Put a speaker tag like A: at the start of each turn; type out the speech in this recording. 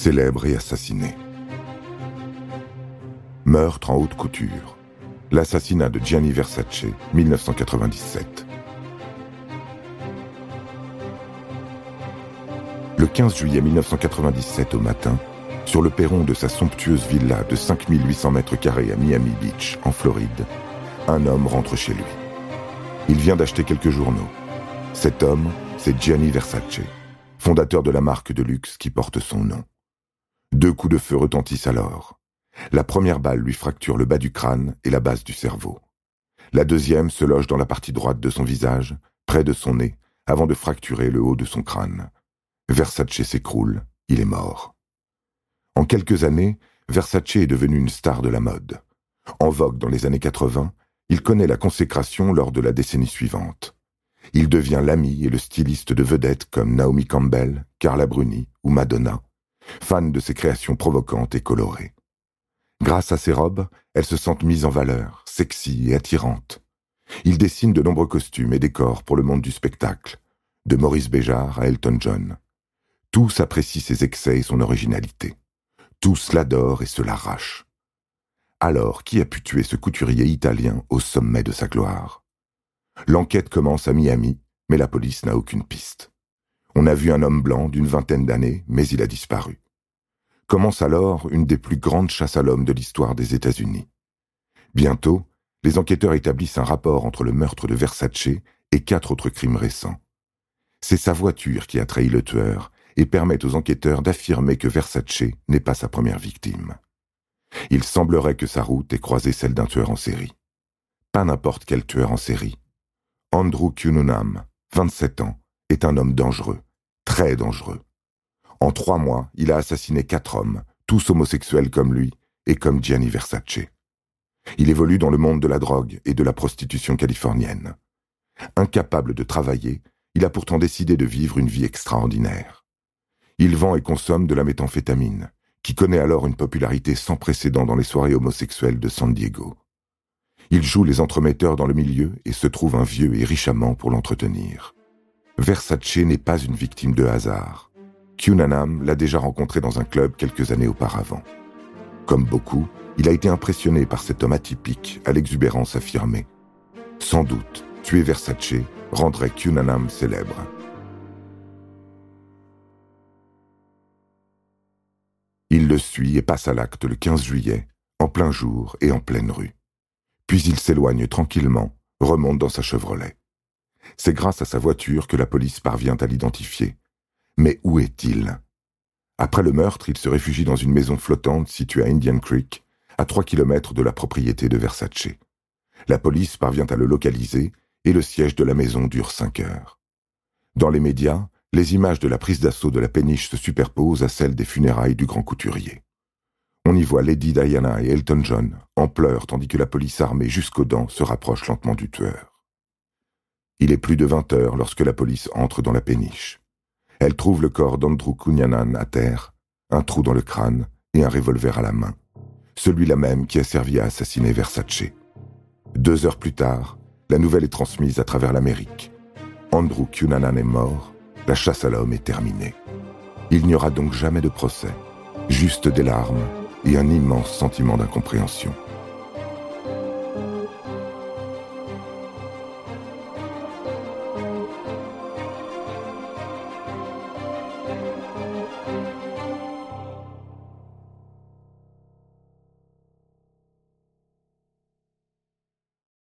A: célèbre et assassiné. Meurtre en haute couture. L'assassinat de Gianni Versace, 1997. Le 15 juillet 1997 au matin, sur le perron de sa somptueuse villa de 5800 mètres carrés à Miami Beach, en Floride, un homme rentre chez lui. Il vient d'acheter quelques journaux. Cet homme, c'est Gianni Versace, fondateur de la marque de luxe qui porte son nom. Deux coups de feu retentissent alors. La première balle lui fracture le bas du crâne et la base du cerveau. La deuxième se loge dans la partie droite de son visage, près de son nez, avant de fracturer le haut de son crâne. Versace s'écroule, il est mort. En quelques années, Versace est devenu une star de la mode. En vogue dans les années 80, il connaît la consécration lors de la décennie suivante. Il devient l'ami et le styliste de vedettes comme Naomi Campbell, Carla Bruni ou Madonna, fan de ses créations provocantes et colorées. Grâce à ses robes, elles se sentent mises en valeur, sexy et attirantes. Il dessine de nombreux costumes et décors pour le monde du spectacle, de Maurice Béjart à Elton John. Tous apprécient ses excès et son originalité. Tous l'adorent et se l'arrachent. Alors, qui a pu tuer ce couturier italien au sommet de sa gloire? L'enquête commence à Miami, mais la police n'a aucune piste. On a vu un homme blanc d'une vingtaine d'années, mais il a disparu. Commence alors une des plus grandes chasses à l'homme de l'histoire des États-Unis. Bientôt, les enquêteurs établissent un rapport entre le meurtre de Versace et quatre autres crimes récents. C'est sa voiture qui a trahi le tueur et permet aux enquêteurs d'affirmer que Versace n'est pas sa première victime. Il semblerait que sa route ait croisé celle d'un tueur en série. Pas n'importe quel tueur en série. Andrew Cunningham, 27 ans, est un homme dangereux, très dangereux. En trois mois, il a assassiné quatre hommes, tous homosexuels comme lui et comme Gianni Versace. Il évolue dans le monde de la drogue et de la prostitution californienne. Incapable de travailler, il a pourtant décidé de vivre une vie extraordinaire. Il vend et consomme de la méthamphétamine, qui connaît alors une popularité sans précédent dans les soirées homosexuelles de San Diego. Il joue les entremetteurs dans le milieu et se trouve un vieux et riche amant pour l'entretenir. Versace n'est pas une victime de hasard. Cunanam l'a déjà rencontré dans un club quelques années auparavant. Comme beaucoup, il a été impressionné par cet homme atypique à l'exubérance affirmée. Sans doute, tuer Versace rendrait Cunanam célèbre. Il le suit et passe à l'acte le 15 juillet, en plein jour et en pleine rue. Puis il s'éloigne tranquillement, remonte dans sa Chevrolet. C'est grâce à sa voiture que la police parvient à l'identifier. Mais où est-il? Après le meurtre, il se réfugie dans une maison flottante située à Indian Creek, à trois kilomètres de la propriété de Versace. La police parvient à le localiser et le siège de la maison dure cinq heures. Dans les médias, les images de la prise d'assaut de la péniche se superposent à celles des funérailles du grand couturier. On y voit Lady Diana et Elton John en pleurs tandis que la police armée jusqu'aux dents se rapproche lentement du tueur. Il est plus de vingt heures lorsque la police entre dans la péniche. Elle trouve le corps d'Andrew Kunyanan à terre, un trou dans le crâne et un revolver à la main, celui-là même qui a servi à assassiner Versace. Deux heures plus tard, la nouvelle est transmise à travers l'Amérique. Andrew Cunanan est mort, la chasse à l'homme est terminée. Il n'y aura donc jamais de procès, juste des larmes et un immense sentiment d'incompréhension.